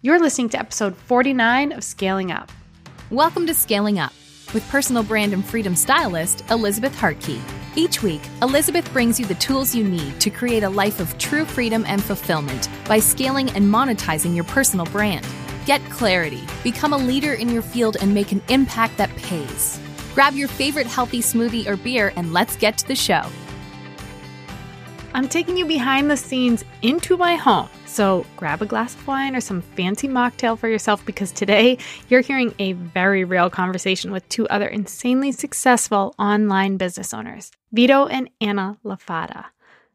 You're listening to episode 49 of Scaling Up. Welcome to Scaling Up with personal brand and freedom stylist Elizabeth Hartke. Each week, Elizabeth brings you the tools you need to create a life of true freedom and fulfillment by scaling and monetizing your personal brand. Get clarity, become a leader in your field, and make an impact that pays. Grab your favorite healthy smoothie or beer and let's get to the show. I'm taking you behind the scenes into my home. So grab a glass of wine or some fancy mocktail for yourself because today you're hearing a very real conversation with two other insanely successful online business owners, Vito and Anna LaFata.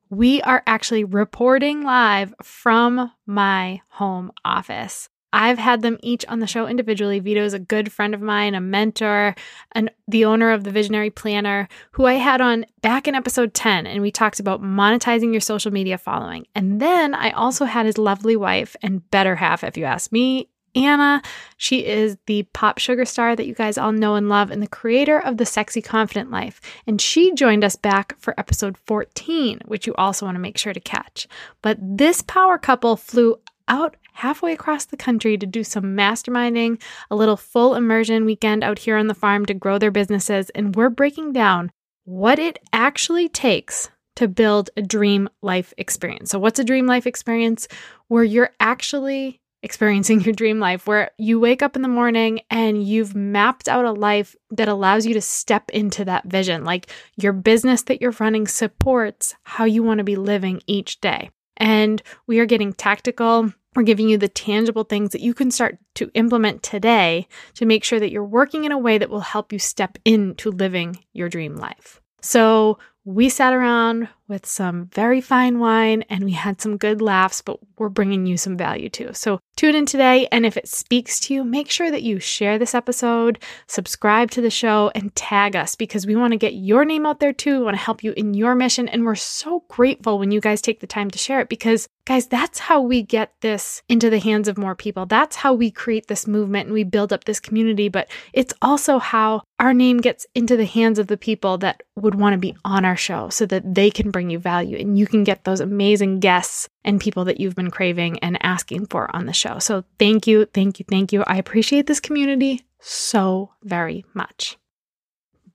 We are actually reporting live from my home office. I've had them each on the show individually. Vito is a good friend of mine, a mentor, and the owner of the Visionary Planner, who I had on back in episode 10, and we talked about monetizing your social media following. And then I also had his lovely wife and better half, if you ask me, Anna. She is the POPSUGAR star that you guys all know and love, and the creator of The Sexy Confident Life. And she joined us back for episode 14, which you also want to make sure to catch. But this power couple flew out halfway across the country to do some masterminding, a little full immersion weekend out here on the farm to grow their businesses. And we're breaking down what it actually takes to build a dream life experience. So, what's a dream life experience? Where you're actually experiencing your dream life, where you wake up in the morning and you've mapped out a life that allows you to step into that vision. Like your business that you're running supports how you want to be living each day. And we are getting tactical. We're giving you the tangible things that you can start to implement today to make sure that you're working in a way that will help you step into living your dream life. So, we sat around with some very fine wine and we had some good laughs, but we're bringing you some value too. So tune in today. And if it speaks to you, make sure that you share this episode, subscribe to the show, and tag us because we want to get your name out there too. We want to help you in your mission. And we're so grateful when you guys take the time to share it because, guys, that's how we get this into the hands of more people. That's how we create this movement and we build up this community. But it's also how our name gets into the hands of the people that would want to be on our show so that they can bring you value and you can get those amazing guests and people that you've been craving and asking for on the show. So thank you, thank you, thank you. I appreciate this community so very much.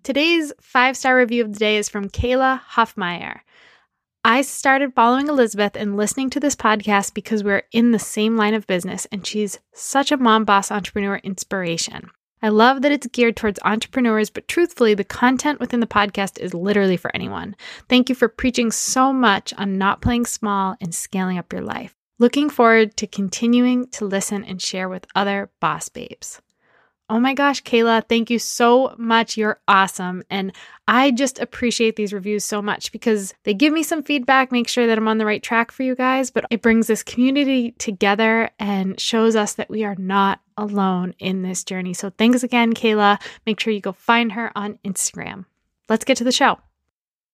Today's five star review of the day is from Kayla Hoffmeyer. I started following Elizabeth and listening to this podcast because we're in the same line of business, and she's such a mom boss entrepreneur inspiration. I love that it's geared towards entrepreneurs, but truthfully, the content within the podcast is literally for anyone. Thank you for preaching so much on not playing small and scaling up your life. Looking forward to continuing to listen and share with other boss babes. Oh my gosh, Kayla, thank you so much. You're awesome. And I just appreciate these reviews so much because they give me some feedback, make sure that I'm on the right track for you guys, but it brings this community together and shows us that we are not alone in this journey. So thanks again, Kayla. Make sure you go find her on Instagram. Let's get to the show.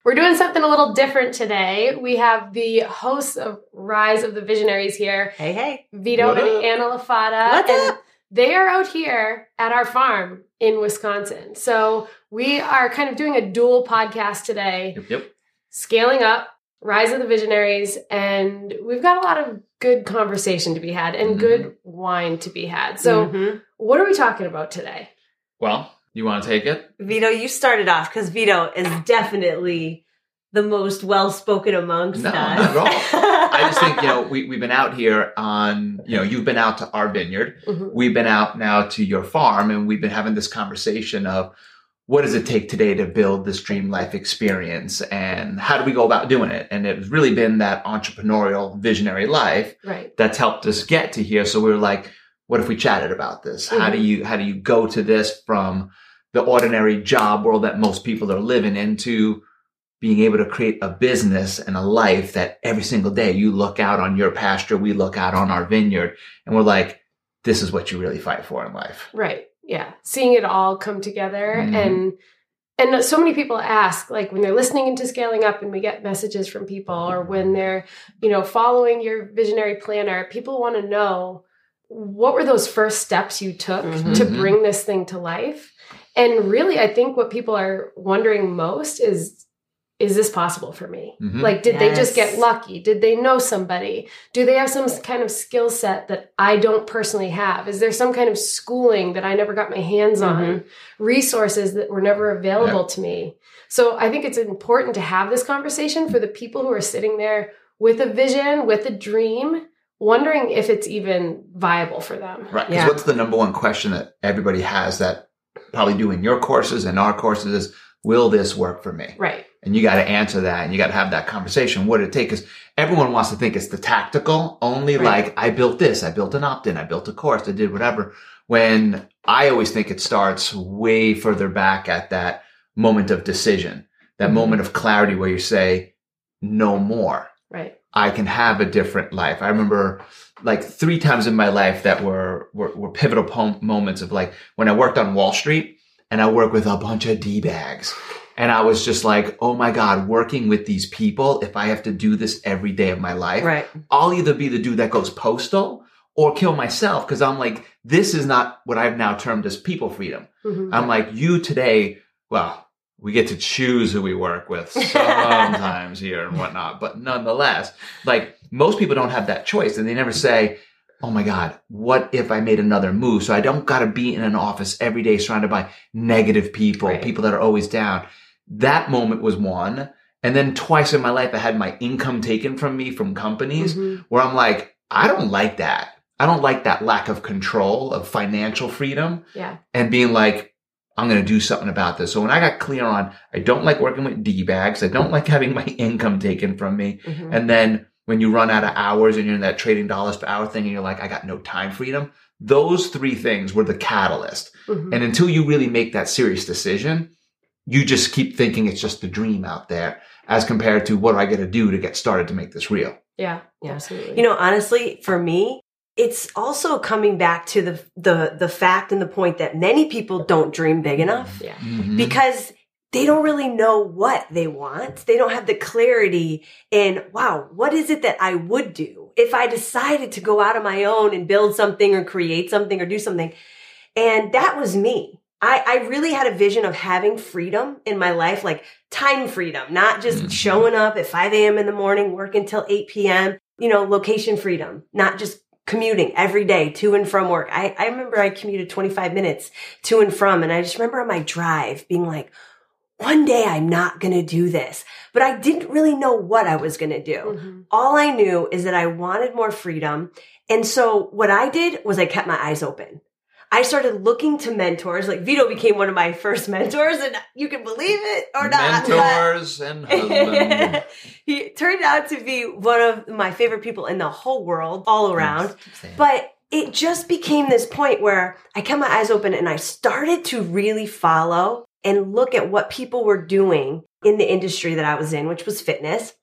We're doing something a little different today. We have the hosts of Rise of the Visionaries here. Hey, hey. Vito What and up? Anna LaFata. What's and up? They are out here at our farm in Wisconsin. So we are kind of doing a dual podcast today, Yep, yep. scaling up, Rise of the Visionaries, and we've got a lot of good conversation to be had and Mhm. good wine to be had. So Mhm. what are we talking about today? Well, you want to take it? Vito, you started off because Vito is definitely the most well spoken amongst No, us. not at all. I just think, you know, we, we've been out here on, you know, you've been out to our vineyard. Mhm. We've been out now to your farm and we've been having this conversation of what does it take today to build this dream life experience and how do we go about doing it? And it's really been that entrepreneurial visionary life Right. that's helped us get to here. So we were like, what if we chatted about this? How do you, how do you go to this from the ordinary job world that most people are living into being able to create a business and a life that every single day you look out on your pasture, we look out on our vineyard and we're like, this is what you really fight for in life. Right. Yeah. Seeing it all come together Mhm. and and so many people ask like when they're listening into scaling up and we get messages from people or when they're, you know, following your visionary planner, people want to know what were those first steps you took Mhm. to Mhm. bring this thing to life? And really I think what people are wondering most is is this possible for me? Mhm. Like, did they just get lucky? Did they know somebody? Do they have some kind of skill set that I don't personally have? Is there some kind of schooling that I never got my hands on? Resources that were never available to me? So I think it's important to have this conversation for the people who are sitting there with a vision, with a dream, wondering if it's even viable for them. Right. Because Yeah. what's the number one question that everybody has that probably do in your courses and our courses is, will this work for me? Right. And you got to answer that and you got to have that conversation. What did it take? Because everyone wants to think it's the tactical, only Right. like I built this, I built an opt-in, I built a course, I did whatever. When I always think it starts way further back at that moment of decision, that Mhm. moment of clarity where you say, no more. Right. I can have a different life. I remember like three times in my life that were, were, were pivotal po- moments of like when I worked on Wall Street and I worked with a bunch of D bags. And I was just like, oh my God, working with these people, if I have to do this every day of my life, Right. I'll either be the dude that goes postal or kill myself. Cause I'm like, this is not what I've now termed as people freedom. Mhm. I'm like, you today, well, we get to choose who we work with sometimes here and whatnot, but nonetheless, like most people don't have that choice and they never say, Oh my God, what if I made another move? So I don't got to be in an office every day surrounded by negative people, Right. people that are always down. That moment was one. And then twice in my life, I had my income taken from me from companies Mhm. where I'm like, I don't like that. I don't like that lack of control of financial freedom Yeah. and being like, I'm going to do something about this. So when I got clear on, I don't like working with D bags. I don't like having my income taken from me. Mhm. And then when you run out of hours and you're in that trading dollars per hour thing and you're like, I got no time freedom. Those three things were the catalyst. Mhm. And until you really make that serious decision, you just keep thinking it's just a dream out there as compared to what do I got to do to get started to make this real? Yeah. Yeah. Absolutely. You know, honestly, for me, it's also coming back to the the the fact and the point that many people don't dream big enough yeah. Mhm. because they don't really know what they want. They don't have the clarity in, wow, what is it that I would do if I decided to go out on my own and build something or create something or do something? And that was me. I, I really had a vision of having freedom in my life, like time freedom, not just Mhm. showing up at 5 a.m. in the morning, working till 8 p.m., you know, location freedom, not just commuting every day to and from work. I, I remember I commuted 25 minutes to and from, and I just remember on my drive being like, one day I'm not going to do this, but I didn't really know what I was going to do. Mhm. All I knew is that I wanted more freedom. And so what I did was I kept my eyes open. I started looking to mentors. Like Vito became one of my first mentors, and you can believe it or not. Mentors and husband. he turned out to be one of my favorite people in the whole world, all around. But it just became this point where I kept my eyes open and I started to really follow and look at what people were doing in the industry that I was in, which was fitness,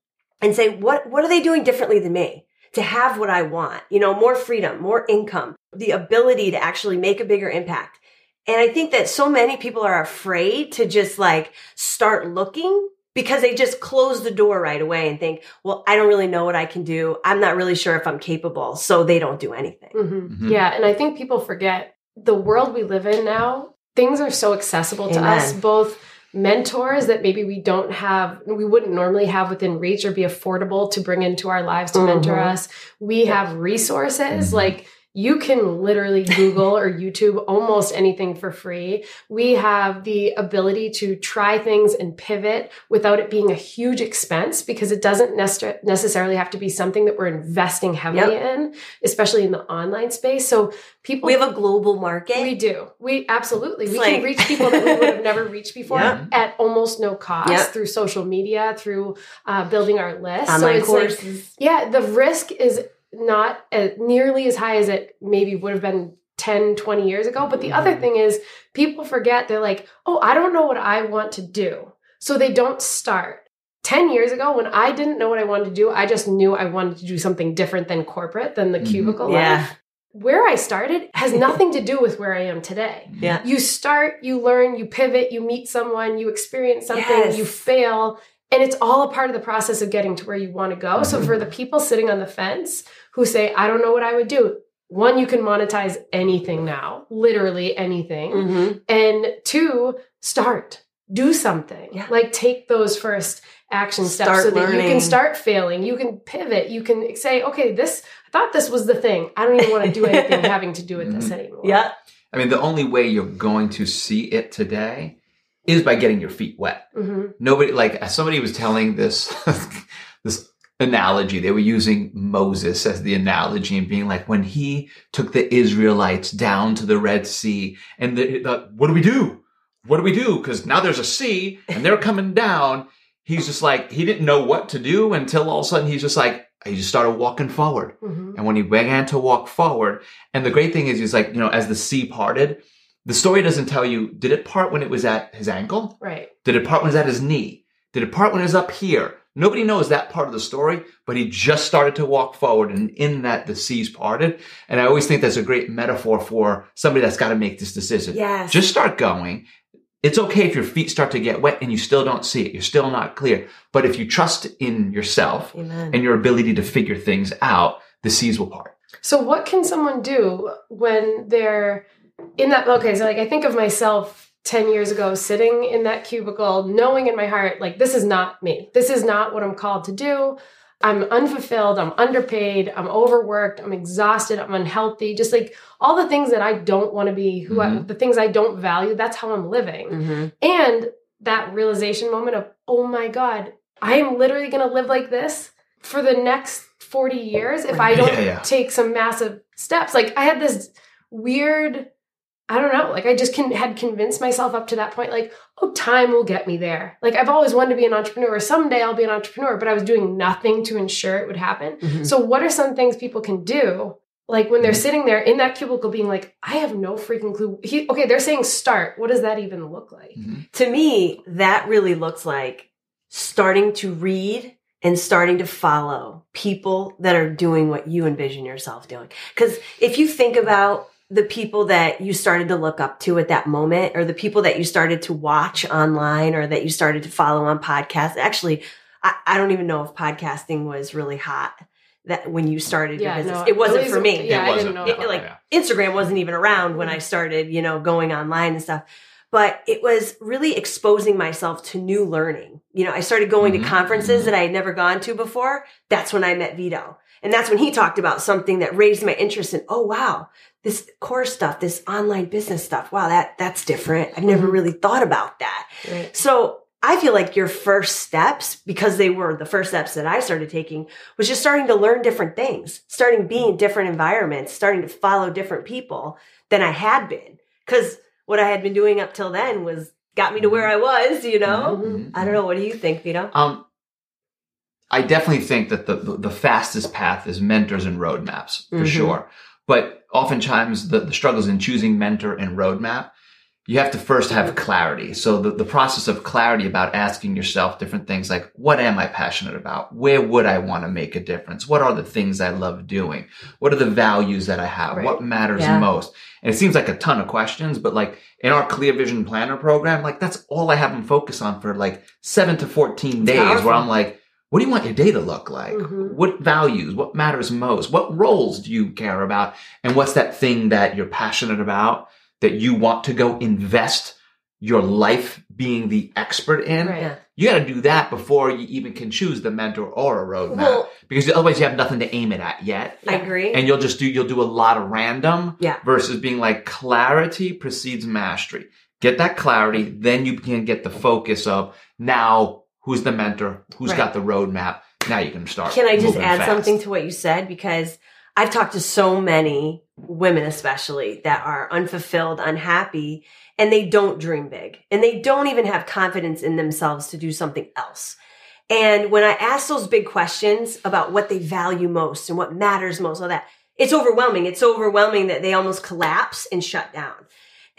and say, what, what are they doing differently than me? To have what I want, you know, more freedom, more income, the ability to actually make a bigger impact. And I think that so many people are afraid to just like start looking because they just close the door right away and think, well, I don't really know what I can do. I'm not really sure if I'm capable. So they don't do anything. Mhm. Mhm. Yeah, and I think people forget the world we live in now, things are so accessible to Amen. us, both mentors that maybe we don't have, we wouldn't normally have within reach or be affordable to bring into our lives to mentor Mhm. us. We have resources Mhm. like you can literally Google or YouTube almost anything for free. We have the ability to try things and pivot without it being a huge expense because it doesn't nece- necessarily have to be something that we're investing heavily in, especially in the online space. So people We have a global market. we do. We absolutely. It's we can reach people that we would have never reached before Yeah. at almost no cost Yeah. through social media, through uh, building our list. Online it's like- yeah, the risk is not uh, nearly as high as it maybe would have been 10, 20 years ago. But the other Mhm. thing is, people forget they're like, oh, I don't know what I want to do. So they don't start. 10 years ago, when I didn't know what I wanted to do, I just knew I wanted to do something different than corporate, than the Mhm. cubicle Yeah. life. Where I started has nothing to do with where I am today. Yeah. You start, you learn, you pivot, you meet someone, you experience something, Yes. you fail, and it's all a part of the process of getting to where you want to go. So Mm-hmm. for the people sitting on the fence who say, I don't know what I would do, one, you can monetize anything now, literally anything. Mhm. And two, start. do something. Yeah. Like take those first action steps Start so that you can start failing. You can pivot. You can say, okay, this, I thought this was the thing. I don't even want to do anything having to do with this anymore. Yeah. I mean, the only way you're going to see it today is by getting your feet wet. hmm Nobody, like somebody was telling this, this analogy. They were using Moses as the analogy and being like, when he took the Israelites down to the Red Sea and the, the what do we do? What do we do? Because now there's a sea and they're coming down. He's just like, he didn't know what to do until all of a sudden he's just like, he just started walking forward. hmm And when he began to walk forward, and the great thing is, he's like, you know, as the sea parted, the story doesn't tell you, did it part when it was at his ankle? Right. Did it part when it was at his knee? Did it part when it was up here? Nobody knows that part of the story, but he just started to walk forward and in that the seas parted. And I always think that's a great metaphor for somebody that's got to make this decision. Yes. Just start going. It's okay if your feet start to get wet and you still don't see it. You're still not clear. But if you trust in yourself Amen. and your ability to figure things out, the seas will part. So what can someone do when they're in that okay, so like I think of myself 10 years ago sitting in that cubicle knowing in my heart like this is not me. This is not what I'm called to do. I'm unfulfilled, I'm underpaid, I'm overworked, I'm exhausted, I'm unhealthy, just like all the things that I don't want to be who I, Mhm. the things I don't value, that's how I'm living. hmm And that realization moment of, oh my God, I am literally going to live like this for the next 40 years if I don't Yeah, yeah. take some massive steps. Like I had this weird, I don't know, like I just can, had convinced myself up to that point, like, oh, time will get me there. Like I've always wanted to be an entrepreneur. Someday I'll be an entrepreneur, but I was doing nothing to ensure it would happen. Mhm. So, what are some things people can do? Like when they're Mhm. sitting there in that cubicle being like, I have no freaking clue. He, okay, they're saying start. What does that even look like? To me, that really looks like starting to read and starting to follow people that are doing what you envision yourself doing. Because if you think about the people that you started to look up to at that moment, or the people that you started to watch online, or that you started to follow on podcasts, actually, I, I don't even know if podcasting was really hot that when you started your business. no, it wasn't least- for me Yeah, It I wasn't. didn't know. it- about like that. Instagram wasn't even around when I started, you know, going online and stuff. But it was really exposing myself to new learning. You know, I started going Mhm. to conferences Mhm. that I had never gone to before. That's when I met Vito. And that's when he talked about something that raised my interest in, oh wow, this core stuff, this online business stuff. Wow, that that's different. I've never Mhm. really thought about that. Right. So I feel like your first steps, because they were the first steps that I started taking, was just starting to learn different things, starting being in different environments, starting to follow different people than I had been. Because what I had been doing up till then was got me to where I was, you know? Mhm. I don't know. What do you think, Vito? Um, I definitely think that the, the, the fastest path is mentors and roadmaps for Mhm. sure. But oftentimes the, the struggles in choosing mentor and roadmap, you have to first have clarity. So the, the process of clarity about asking yourself different things like, what am I passionate about? Where would I want to make a difference? What are the things I love doing? What are the values that I have? Right. What matters Yeah. most? And it seems like a ton of questions, but like in our clear vision planner program, like that's all I have them focus on for like seven to 14 days where I'm like, what do you want your day to look like? Mhm. What values? What matters most? What roles do you care about? And what's that thing that you're passionate about that you want to go invest your life being the expert in? Right. Yeah. You got to do that before you even can choose the mentor or a roadmap Well- because otherwise you have nothing to aim it at yet. I agree. And you'll just do, you'll do a lot of random Yeah. versus being like clarity precedes mastery. Get that clarity, then you can get the focus of now who's the mentor, who's Right. got the roadmap. Now you can start. Can I just add fast. something to what you said? Because I've talked to so many women, especially that are unfulfilled, unhappy, and they don't dream big and they don't even have confidence in themselves to do something else. And when I ask those big questions about what they value most and what matters most, all that, it's overwhelming. It's so overwhelming that they almost collapse and shut down.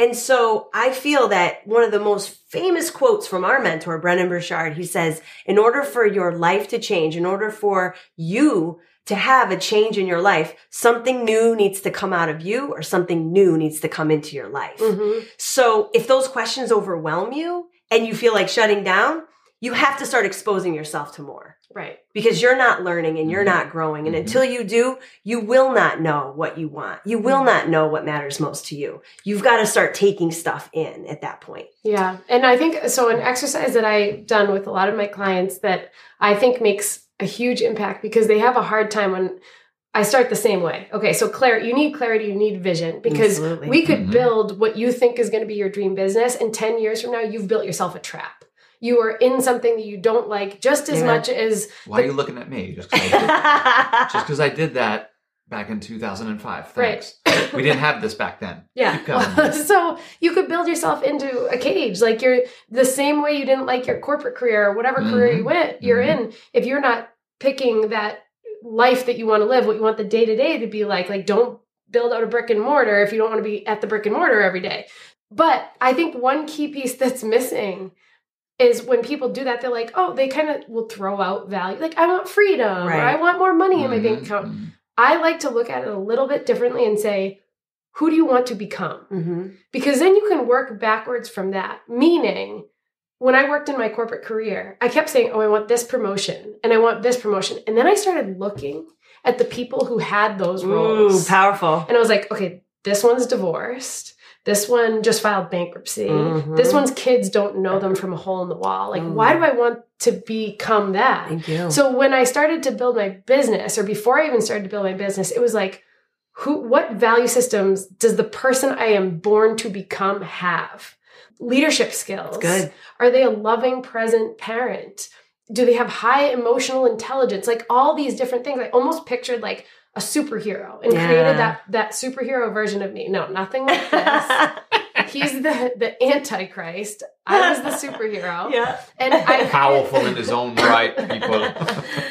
And so I feel that one of the most famous quotes from our mentor, Brendon Burchard, he says, in order for your life to change, in order for you to have a change in your life, something new needs to come out of you or something new needs to come into your life. Mhm. So if those questions overwhelm you and you feel like shutting down, you have to start exposing yourself to more Right. because you're not learning and you're mm-hmm. not growing. And Mhm. until you do, you will not know what you want. You will mm-hmm. not know what matters most to you. You've got to start taking stuff in at that point. Yeah. And I think so an exercise that I've done with a lot of my clients that I think makes a huge impact because they have a hard time when I start the same way. Okay, so clarity, you need clarity, you need vision because Absolutely. we could mm-hmm. build what you think is going to be your dream business and 10 years from now you've built yourself a trap. You are in something that you don't like just as Yeah. much as Why are you looking at me? Just because I, did- I did that back in 2005. Thanks. we didn't have this back then. Yeah. Going. so you could build yourself into a cage. Like you're the same way you didn't like your corporate career or whatever career you went, you're Mhm. in. If you're not picking that life that you want to live, what you want the day to day to be like, like don't build out a brick and mortar if you don't want to be at the brick and mortar every day. But I think one key piece that's missing is when people do that, they're like, oh, they kind of will throw out value. Like, I want freedom or I want more money in my bank Mhm, account. mhm. I like to look at it a little bit differently and say, who do you want to become? hmm Because then you can work backwards from that. Meaning, when I worked in my corporate career, I kept saying, Oh, I want this promotion and I want this promotion. And then I started looking at the people who had those Ooh, roles. powerful. and I was like, Okay, this one's divorced. This one just filed bankruptcy. Mhm. This one's kids don't know them from a hole in the wall. Like, Mm. why do I want to become that? Thank you. So when I started to build my business, or before I even started to build my business, it was like, who what value systems does the person I am born to become have? Leadership skills. good. Are they a loving, present parent? Do they have high emotional intelligence? Like all these different things. I almost pictured like a superhero and Yeah. created that that superhero version of me. No, nothing like this. He's the the antichrist. I was the superhero. yeah. And I Powerful in his own right, people.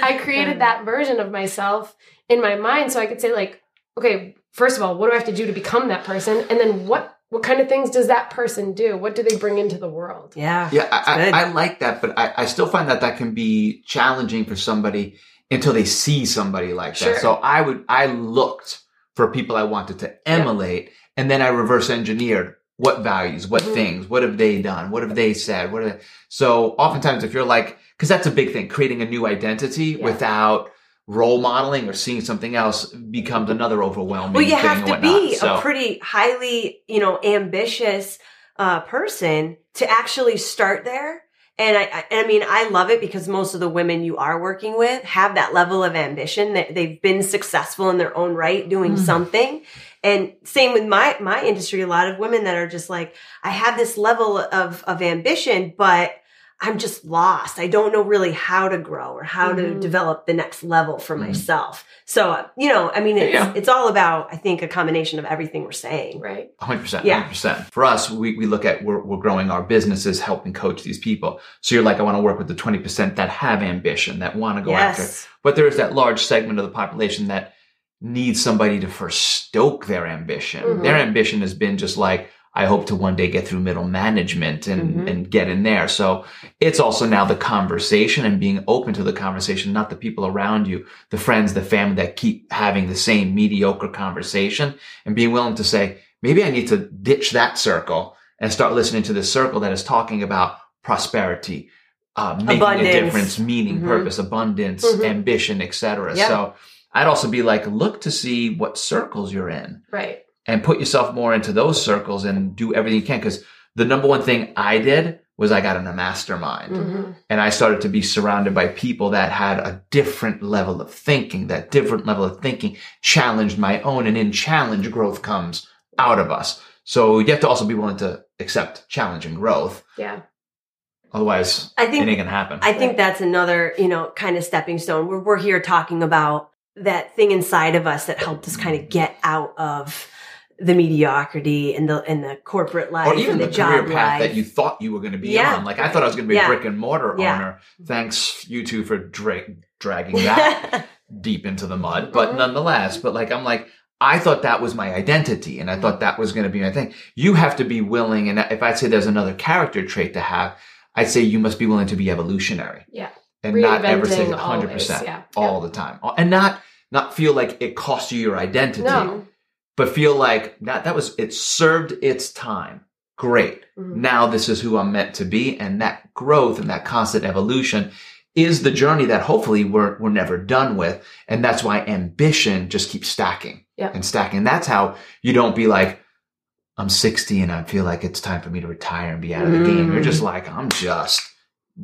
I created that version of myself in my mind so I could say like, okay, first of all, what do I have to do to become that person? And then what what kind of things does that person do? What do they bring into the world? Yeah. Yeah, I. I, I like that, but I, I still find that that can be challenging for somebody until they see somebody like Sure. that. So I would, I looked for people I wanted to emulate, and then I reverse engineered what values, what Mhm. things, what have they done, what have they said, what? Are they, so oftentimes, if you're like, because that's a big thing, creating a new identity Yeah. without role modeling or seeing something else becomes another overwhelming. Well, you thing have to be So- a pretty highly, you know, ambitious uh, person to actually start there. And I, I, I mean, I love it because most of the women you are working with have that level of ambition that they've been successful in their own right doing Mm. something. And same with my, my industry, a lot of women that are just like, I have this level of, of ambition, but I'm just lost. I don't know really how to grow or how to Mhm. develop the next level for Mhm. myself. So, uh, you know, I mean, it's, Yeah. it's all about, I think, a combination of everything we're saying. Right. hundred percent, Yeah. hundred percent. For us, we, we look at we're, we're growing our businesses, helping coach these people. So you're like, I want to work with the twenty percent that have ambition, that want to go after. it. But there is that large segment of the population that needs somebody to first stoke their ambition. Mhm. Their ambition has been just like, I hope to one day get through middle management and, Mhm. and get in there. So it's also now the conversation and being open to the conversation, not the people around you, the friends, the family that keep having the same mediocre conversation and being willing to say, maybe I need to ditch that circle and start listening to the circle that is talking about prosperity, uh, making Abundance. a difference, meaning, Mhm. purpose, abundance, Mhm. ambition, etc. Yeah. So I'd also be like, look to see what circles you're in Right. And put yourself more into those circles and do everything you can. Because the number one thing I did was I got in a mastermind Mhm. and I started to be surrounded by people that had a different level of thinking. That different level of thinking challenged my own, and in challenge, growth comes out of us. So you have to also be willing to accept challenge and growth. Yeah. Otherwise, I think ain't gonna happen. I think that's another, you know, kind of stepping stone. We're, we're here talking about that thing inside of us that helped us kind of get out of the mediocrity and the and the corporate life or even and the, the, career path life. that you thought you were going to be Yeah. on. Like I thought I was going to be Yeah. a brick and mortar Yeah. owner. Thanks you two for dra- dragging that deep into the mud. But Mhm. nonetheless, but like I'm like I thought that was my identity, and I thought that was going to be my thing. You have to be willing, and if I'd say there's another character trait to have, I'd say you must be willing to be evolutionary Yeah. and not ever say 100 always, percent yeah. all the time, and not not feel like it costs you your identity No. But feel like that that was it served its time great. Mhm. Now this is who I'm meant to be. And that growth and that constant evolution is the journey that hopefully we're, we're never done with. And that's why ambition just keeps stacking Yeah. and stacking. That's how you don't be like, I'm 60 and I feel like it's time for me to retire and be out of the game. You're just like, I'm just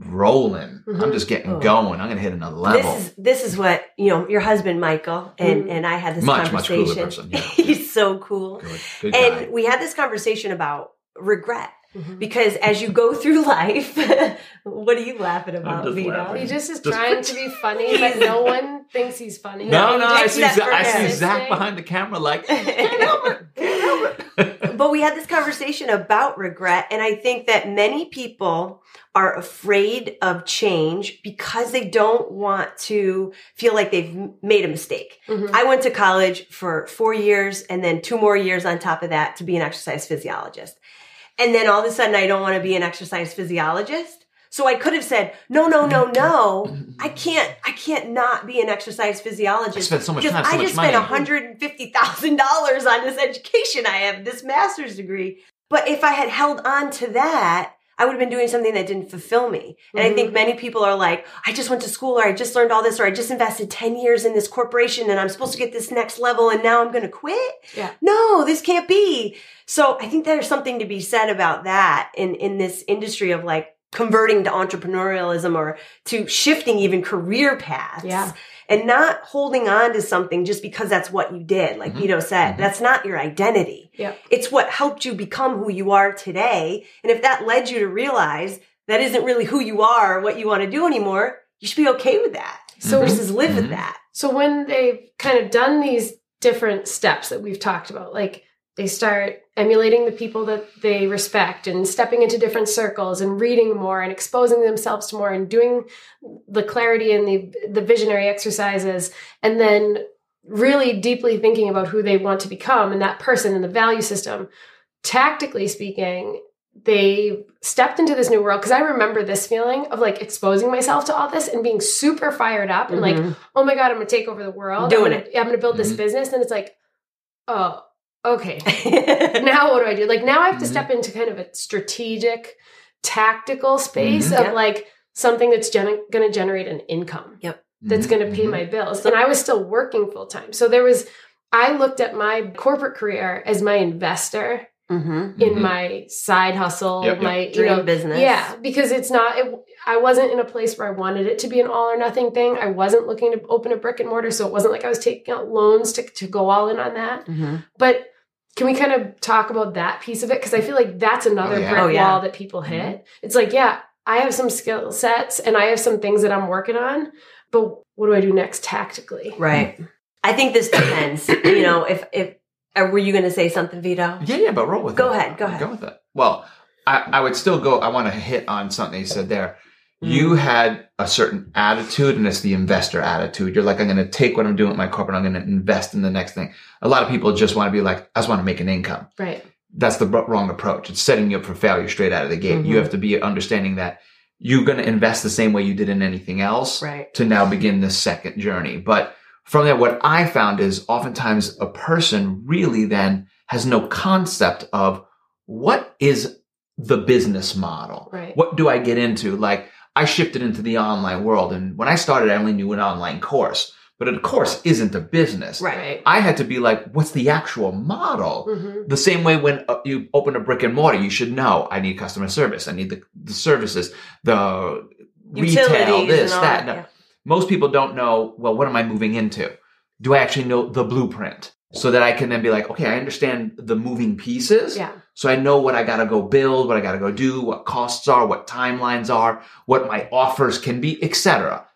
rolling. I'm Mhm. just getting Oh. going. I'm going to hit another level. This is this is what you know. Your husband Michael and Mhm. and I had this Much, much cooler conversation. person, yeah. He's so cool. good, good guy. And we had this conversation about regret Mhm. because as you go through life, what are you laughing about, Vito? laughing. He just is Just- trying to be funny, but no one thinks he's funny. no, no, I see, Except Zach, I see. Zach behind the camera like, can't help it, can't help it. But we had this conversation about regret and i think that many people are afraid of change because they don't want to feel like they've made a mistake. Mhm. i went to college for four years and then two more years on top of that to be an exercise physiologist. And then all of a sudden i don't want to be an exercise physiologist so I could have said, no, no, no, no. I can't, I can't not be an exercise physiologist. I spent so much time, so I just spent $150,000 on this education I have, this master's degree. But if I had held on to that, I would have been doing something that didn't fulfill me. And I Mm-hmm. think many people are like, I just went to school or I just learned all this or I just invested 10 years in this corporation and I'm supposed to get this next level and now I'm going to quit. Yeah. No, this can't be. So I think there's something to be said about that in, in this industry of like converting to entrepreneurialism or to shifting even career paths Yeah. and not holding on to something just because that's what you did. Like Mhm. Vito said, Mhm. that's not your identity. Yeah. It's what helped you become who you are today. And if that led you to realize that isn't really who you are or what you want to do anymore, you should be okay with that. So- versus live with Mhm. that. So when they've kind of done these different steps that we've talked about, like they start emulating the people that they respect and stepping into different circles and reading more and exposing themselves to more and doing the clarity and the the visionary exercises and then really deeply thinking about who they want to become and that person and the value system. Tactically speaking, they stepped into this new world because I remember this feeling of like exposing myself to all this and being super fired up and like, oh my god, I'm gonna take over the world. Doing I'm gonna, I'm gonna build this Mhm. business, and it's like, oh, okay. now what do I do? Like now I have to Mhm. step into kind of a strategic, tactical space Mhm. of Yep. like something that's gen- going to generate an income Yep. that's going to pay mhm. my bills. And I was still working full time, so there was. I looked at my corporate career as my investor mm-hmm. in Mhm. my side hustle, Yep, yep. my you Dream know business. yeah, because it's not. It, I wasn't in a place where I wanted it to be an all or nothing thing. I wasn't looking to open a brick and mortar, so it wasn't like I was taking out loans to to go all in on that. Mm-hmm. But can we kind of talk about that piece of it? Because I feel like that's another Oh, yeah. brick Oh, yeah. wall that people hit. It's like, yeah, I have some skill sets and I have some things that I'm working on, but what do I do next tactically? Right. I think this depends. you know, if if or were you going to say something, Vito? Yeah, yeah, but roll with Go it. Go ahead, go ahead. Go with it. Well, I, I would still go. I want to hit on something you said there. You Mm. had a certain attitude, and it's the investor attitude. You're like, I'm going to take what I'm doing with my corporate, I'm going to invest in the next thing. A lot of people just want to be like, I just want to make an income. Right. That's the wrong approach. It's setting you up for failure straight out of the gate. Mhm. You have to be understanding that you're going to invest the same way you did in anything else Right. to now begin this second journey. But from there, what I found is oftentimes a person really then has no concept of what is the business model? Right. What do I get into? Like I shifted into the online world and when I started, I only knew an online course, but a course isn't a business. Right. Right. I had to be like, what's the actual model? Mhm. The same way when uh, you open a brick and mortar, you should know I need customer service. I need the, the services, the retail, Utilities this, that. that, yeah. Most people don't know, well, what am I moving into? Do I actually know the blueprint? So that I can then be like, okay, I understand the moving pieces. Yeah. So I know what I gotta go build, what I gotta go do, what costs are, what timelines are, what my offers can be, etc.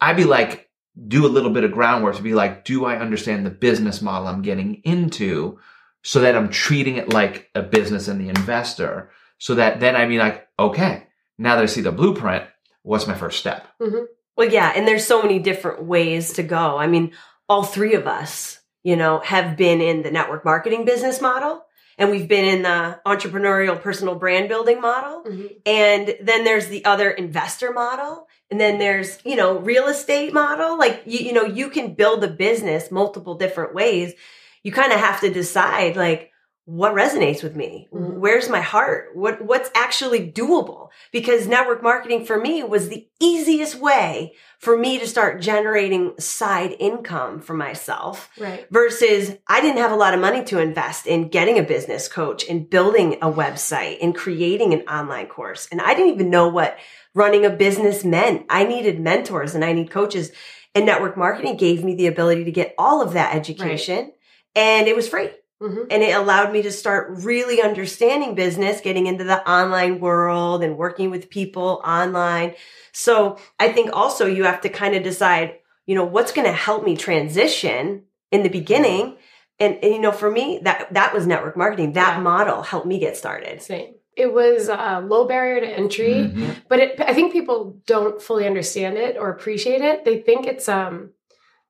I'd be like, do a little bit of groundwork to be like, do I understand the business model I'm getting into so that I'm treating it like a business and the investor so that then I'd be like, okay, now that I see the blueprint, what's my first step? Mm-hmm. Well, yeah, and there's so many different ways to go. I mean, all three of us, you know, have been in the network marketing business model and we've been in the entrepreneurial personal brand building model. Mhm. And then there's the other investor model. And then there's, you know, real estate model. Like, you, you know, you can build a business multiple different ways. You kind of have to decide, like, what resonates with me? Mhm. Where's my heart? What what's actually doable? Because network marketing for me was the easiest way for me to start generating side income for myself Right. versus I didn't have a lot of money to invest in getting a business coach and building a website and creating an online course. And I didn't even know what running a business meant. I needed mentors and I need coaches. And network marketing gave me the ability to get all of that education and it was free. Hmm And it allowed me to start really understanding business, getting into the online world and working with people online. So I think also you have to kind of decide, you know, what's going to help me transition in the beginning. And, and, you know, for me, that, that was network marketing. That Yeah. model helped me get started. Same. It was a low barrier to entry, Mhm. but it, I think people don't fully understand it or appreciate it. They think it's um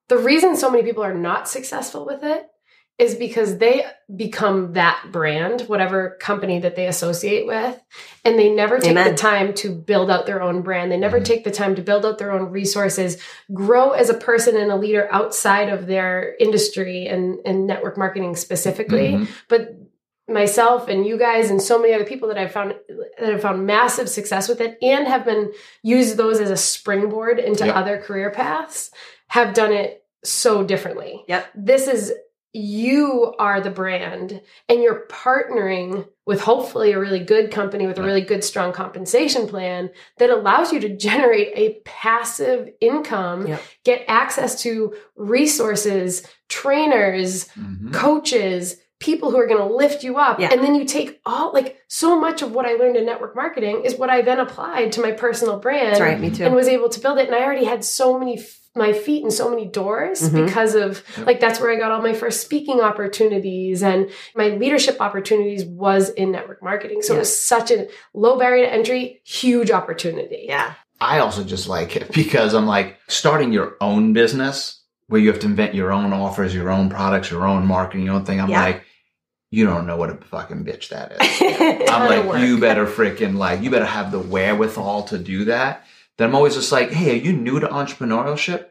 the reason so many people are not successful with it is because they become that brand, whatever company that they associate with, and they never take Amen. the time to build out their own brand. They never Mhm. take the time to build out their own resources, grow as a person and a leader outside of their industry and, and network marketing specifically Mhm. but myself and you guys and so many other people that I've found that have found massive success with it and have been used those as a springboard into Yep. other career paths have done it so differently. Yep. This is you are the brand and you're partnering with hopefully a really good company with a really good strong compensation plan that allows you to generate a passive income, Yep. get access to resources, trainers, Mhm. coaches, people who are going to lift you up. Yeah. And then you take all, like, so much of what I learned in network marketing is what I then applied to my personal brand That's right. Me too. and was able to build it. And I already had so many, my feet in so many doors Mhm. because of, like, that's where I got all my first speaking opportunities and my leadership opportunities was in network marketing. So Yeah. it was such a low barrier to entry, huge opportunity. yeah. I also just like it because I'm like starting your own business where you have to invent your own offers, your own products, your own marketing, your own thing. I'm Yeah. like, you don't know what a fucking bitch that is. I'm like, you better freaking like, you better have the wherewithal to do that. Then I'm always just like, hey, are you new to entrepreneurship?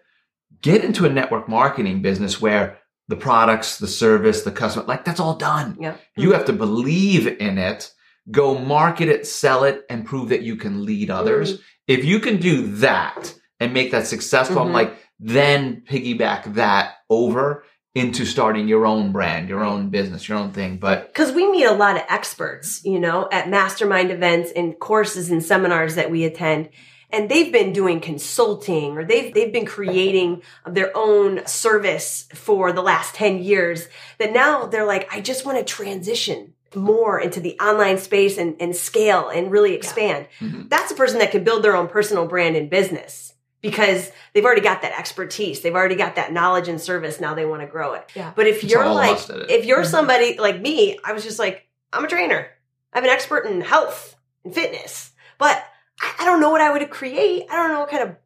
Get into a network marketing business where the products, the service, the customer, like that's all done. Yeah. You have to believe in it, go market it, sell it, and prove that you can lead others. If you can do that and make that successful, I'm Mhm. like, then piggyback that over into starting your own brand, your own business, your own thing. But because we meet a lot of experts, you know, at mastermind events and courses and seminars that we attend. And they've been doing consulting or they've, they've been creating their own service for the last 10 years that now they're like, I just want to transition more into the online space and, and scale and really expand. Mhm. That's a person that can build their own personal brand and business because they've already got that expertise. They've already got that knowledge and service. Now they want to grow it. Yeah. But if It's you're like, if you're Mhm. somebody like me, I was just like, I'm a trainer. I'm an expert in health and fitness, but I, I don't know what I would create. I don't know what kind of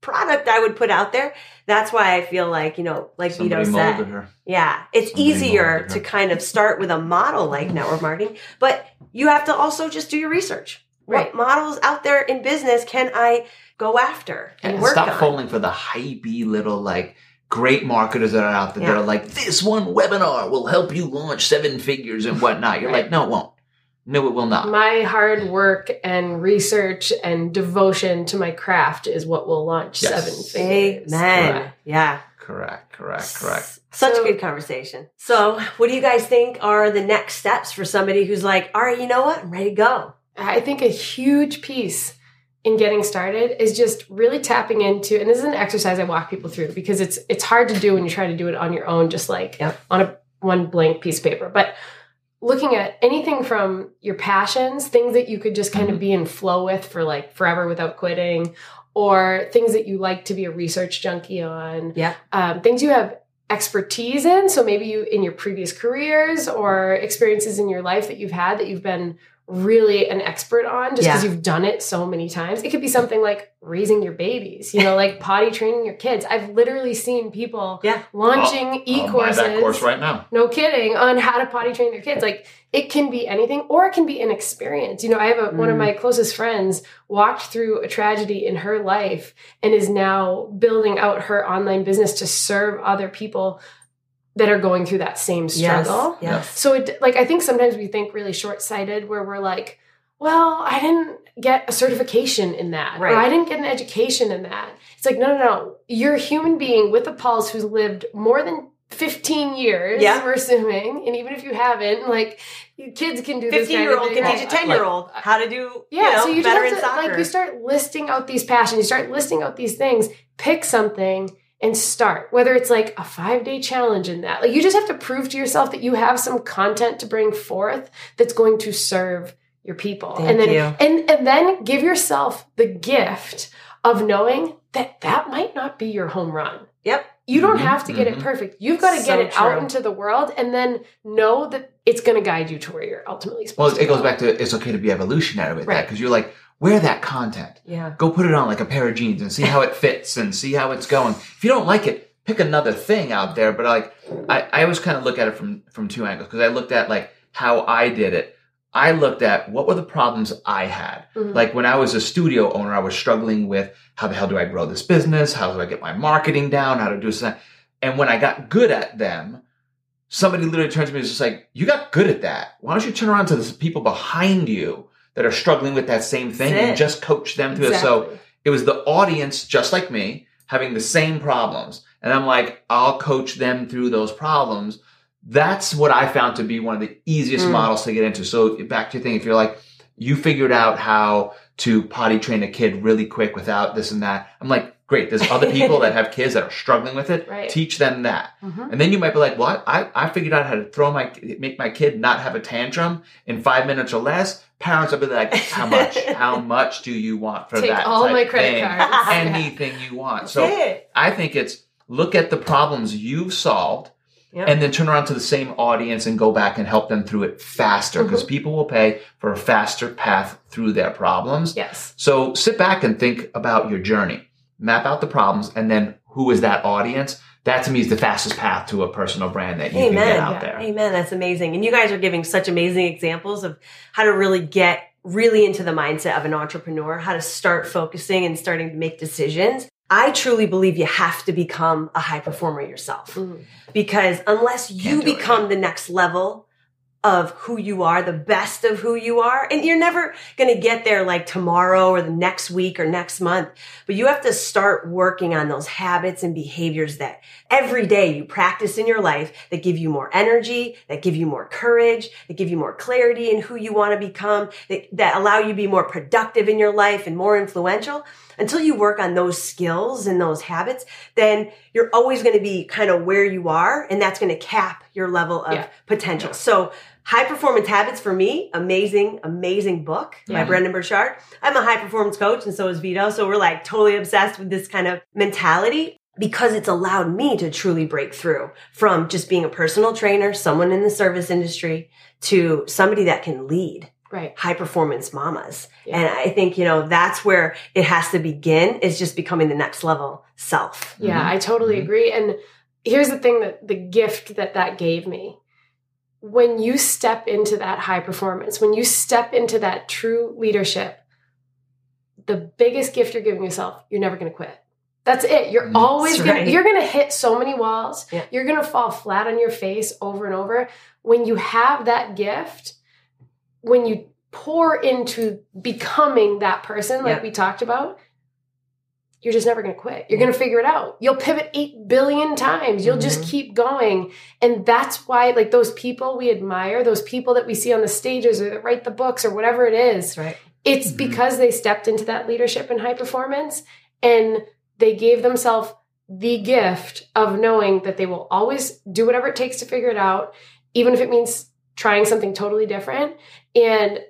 product I would put out there. That's why I feel like, you know, like Vito somebody said, her. yeah, it's Somebody easier to kind of start with a model like network marketing, but you have to also just do your research. Right. What models out there in business can I go after and And work stop on? falling for the hypey little like great marketers that are out there that are like, this one webinar will help you launch seven figures and whatnot. You're Right. like, no, it won't. No, it will not. My hard work and research and devotion to my craft is what will launch Yes. seven figures. Amen. Right. Yeah. correct, correct, correct. Such So- a good conversation. So, what do you guys think are the next steps for somebody who's like, all right, you know what? I'm ready to go. I think a huge piece in getting started is just really tapping into, and this is an exercise I walk people through because it's it's hard to do when you try to do it on your own, just like Yep. on a one blank piece of paper. But looking at anything from your passions, things that you could just kind of be in flow with for like forever without quitting, or things that you like to be a research junkie on, Yeah. um, things you have expertise in. So maybe you in your previous careers or experiences in your life that you've had that you've been really an expert on just because Yeah. you've done it so many times. It could be something like raising your babies, you know, like potty training your kids. I've literally seen people Yeah. launching I'll buy e-courses. that course right now. No kidding on how to potty train their kids. Like it can be anything or it can be an experience. You know, I have a, one of Mm. my closest friends walked through a tragedy in her life and is now building out her online business to serve other people that are going through that same struggle. Yes. yes. So it like I think sometimes we think really short-sighted where we're like, well, I didn't get a certification in that. Right. Or I didn't get an education in that. It's like, no, no, no. You're a human being with a pulse who's lived more than 15 years, Yeah. we're assuming. And even if you haven't, like kids can do this. Fifteen year old can teach a ten year old uh, how to do Yeah, you know, so you just better have in to soccer. like you start listing out these passions, you start listing out these things, pick something and start. Whether it's like a five day challenge in that. Like you just have to prove to yourself that you have some content to bring forth that's going to serve your people. Thank and then you. and and then give yourself the gift of knowing that that might not be your home run. Yep. You don't Mhm, have to get it mhm. perfect. You've got to So get it out into the world and then know that it's going to guide you to where you're ultimately supposed Well, to it goes back to it's okay to be evolutionary with that because you're like, wear that content. Yeah. Go put it on like a pair of jeans and see how it fits and see how it's going. If you don't like it, pick another thing out there. But like, I, I always kind of look at it from from two angles because I looked at like how I did it. I looked at what were the problems I had. Mhm. Like when I was a studio owner, I was struggling with how the hell do I grow this business? How do I get my marketing down? How to do this? and. And when I got good at them, somebody literally turned to me and was just like, you got good at that. Why don't you turn around to the people behind you that are struggling with that same thing and just coach them through it? So it was the audience, just like me, having the same problems. And I'm like, I'll coach them through those problems. That's what I found to be one of the easiest Mm. models to get into. So back to your thing, if you're like, you figured out how to potty train a kid really quick without this and that. I'm like, great. There's other people that have kids that are struggling with it. Right. Teach them that. Mhm. And then you might be like, well, I, I figured out how to throw my, make my kid not have a tantrum in five minutes or less. Parents will be like, how much, how much do you want for Take that? all type my credit thing? cards. Anything you want. So That's. I think it's look at the problems you've solved Yep. and then turn around to the same audience and go back and help them through it faster because mm-hmm. people will pay for a faster path through their problems. Yes. So sit back and think about your journey, map out the problems, and then who is that audience? That to me is the fastest path to a personal brand that you can get out Yeah. there. Amen. That's amazing. And you guys are giving such amazing examples of how to really get really into the mindset of an entrepreneur, how to start focusing and starting to make decisions. I truly believe you have to become a high performer yourself Mhm. because unless you Can't it. become the next level of who you are, the best of who you are, and you're never going to get there like tomorrow or the next week or next month, but you have to start working on those habits and behaviors that every day you practice in your life that give you more energy, that give you more courage, that give you more clarity in who you want to become, that, that allow you to be more productive in your life and more influential. Until you work on those skills and those habits, then you're always going to be kind of where you are, and that's going to cap your level of Yeah. potential. So, High Performance Habits for me, amazing, amazing book by Yeah. Brendon Burchard. I'm a high performance coach, and so is Vito. So we're like totally obsessed with this kind of mentality because it's allowed me to truly break through from just being a personal trainer, someone in the service industry, to somebody that can lead Right. high performance mamas. Yeah. And I think, you know, that's where it has to begin is just becoming the next level self. Yeah, Mhm. I totally Mhm. agree. And here's the thing that the gift that that gave me. When you step into that high performance, when you step into that true leadership, the biggest gift you're giving yourself, you're never going to quit. That's it. You're Mm, always that's gonna, right. you're going to hit so many walls. Yeah. You're going to fall flat on your face over and over. When you have that gift, when you pour into becoming that person, like Yeah. we talked about, you're just never going to quit. You're going to figure it out. You'll pivot 8 billion times. You'll just Mhm. keep going. And that's why, like, those people we admire, those people that we see on the stages or that write the books or whatever it is, right. it's Mhm. because they stepped into that leadership and high performance and they gave themselves the gift of knowing that they will always do whatever it takes to figure it out, even if it means trying something totally different. And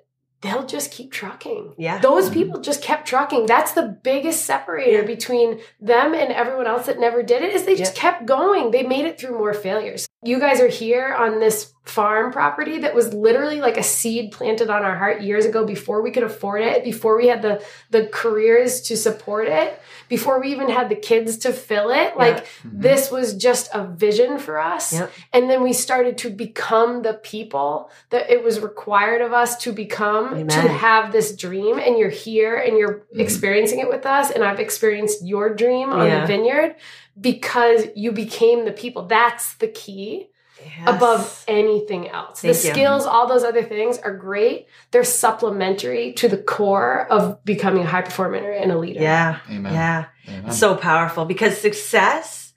they'll just keep trucking. Yeah. Those Mhm. people just kept trucking. That's the biggest separator Yeah. between them and everyone else that never did it is they just kept going. They made it through more failures. You guys are here on this farm property that was literally like a seed planted on our heart years ago before we could afford it, before we had the the careers to support it, before we even had the kids to fill it. Like mm-hmm. this was just a vision for us. Yep. And then we started to become the people that it was required of us to become Amen. to have this dream and you're here and you're mm-hmm. experiencing it with us and I've experienced your dream on yeah. the vineyard because you became the people. That's the key yes. above anything else. Thank the you. skills, all those other things are great. They're supplementary to the core of becoming a high performer and a leader. Yeah. Amen. Yeah. Amen. So powerful because success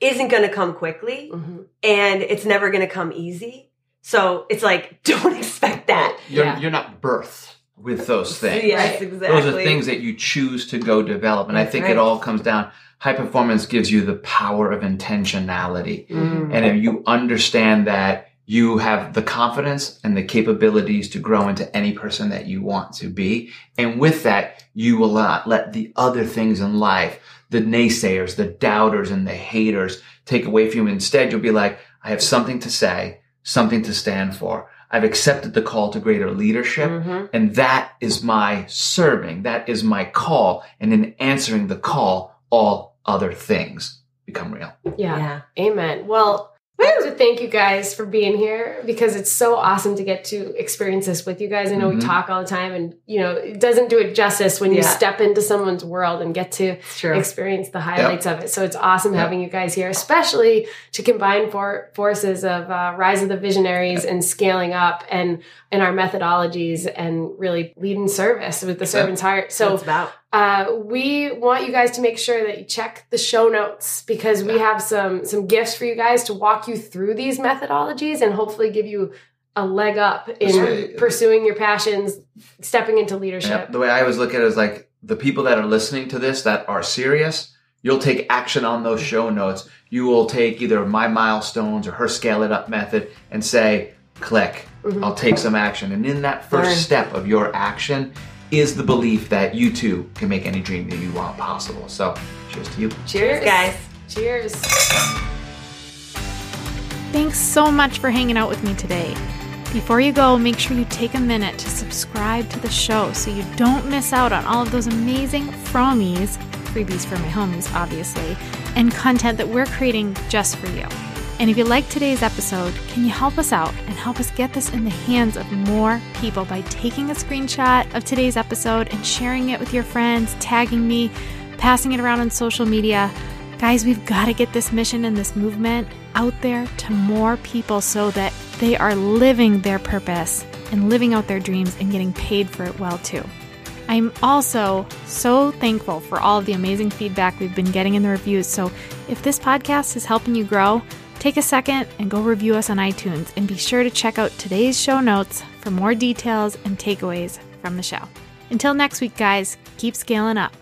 isn't going to come quickly mm-hmm. and it's never going to come easy. So it's like, don't expect that. You're, yeah. you're not birthed with those things. yes, exactly. Those are things that you choose to go develop. And That's I think right. it all comes down high performance gives you the power of intentionality. Mm. And if you understand that you have the confidence and the capabilities to grow into any person that you want to be. And with that, you will not let the other things in life, the naysayers, the doubters and the haters take away from you. Instead, you'll be like, I have something to say, something to stand for. I've accepted the call to greater leadership mm-hmm. and that is my serving. That is my call. And in answering the call, all other things become real. Yeah. yeah. Amen. Well, I want to thank you guys for being here because it's so awesome to get to experience this with you guys. I know mm-hmm. we talk all the time and you know, it doesn't do it justice when you step into someone's world and get to experience the highlights yep. of it. So it's awesome yep. having you guys here, especially to combine for forces of uh, Rise of the Visionaries yep. and scaling up and and our methodologies and really leading service with the servant's heart. So uh, we want you guys to make sure that you check the show notes because we have some some gifts for you guys to walk you through these methodologies and hopefully give you a leg up in right. pursuing your passions, stepping into leadership. The way I always look at it is like the people that are listening to this that are serious, you'll take action on those show notes. You will take either my milestones or her scale it up method and say, click, mm-hmm. I'll take some action. And in that first Learn. step of your action, is the belief that you too can make any dream that you want possible. So, cheers to you. Cheers, guys. Cheers. Thanks so much for hanging out with me today. Before you go, make sure you take a minute to subscribe to the show so you don't miss out on all of those amazing fromies, freebies for my homies, obviously, and content that we're creating just for you. And if you like today's episode, can you help us out and help us get this in the hands of more people by taking a screenshot of today's episode and sharing it with your friends, tagging me, passing it around on social media? Guys, we've got to get this mission and this movement out there to more people so that they are living their purpose and living out their dreams and getting paid for it well too. I'm also so thankful for all of the amazing feedback we've been getting in the reviews. So if this podcast is helping you grow, Take a second and go review us on iTunes and be sure to check out today's show notes for more details and takeaways from the show. Until next week, guys, keep scaling up.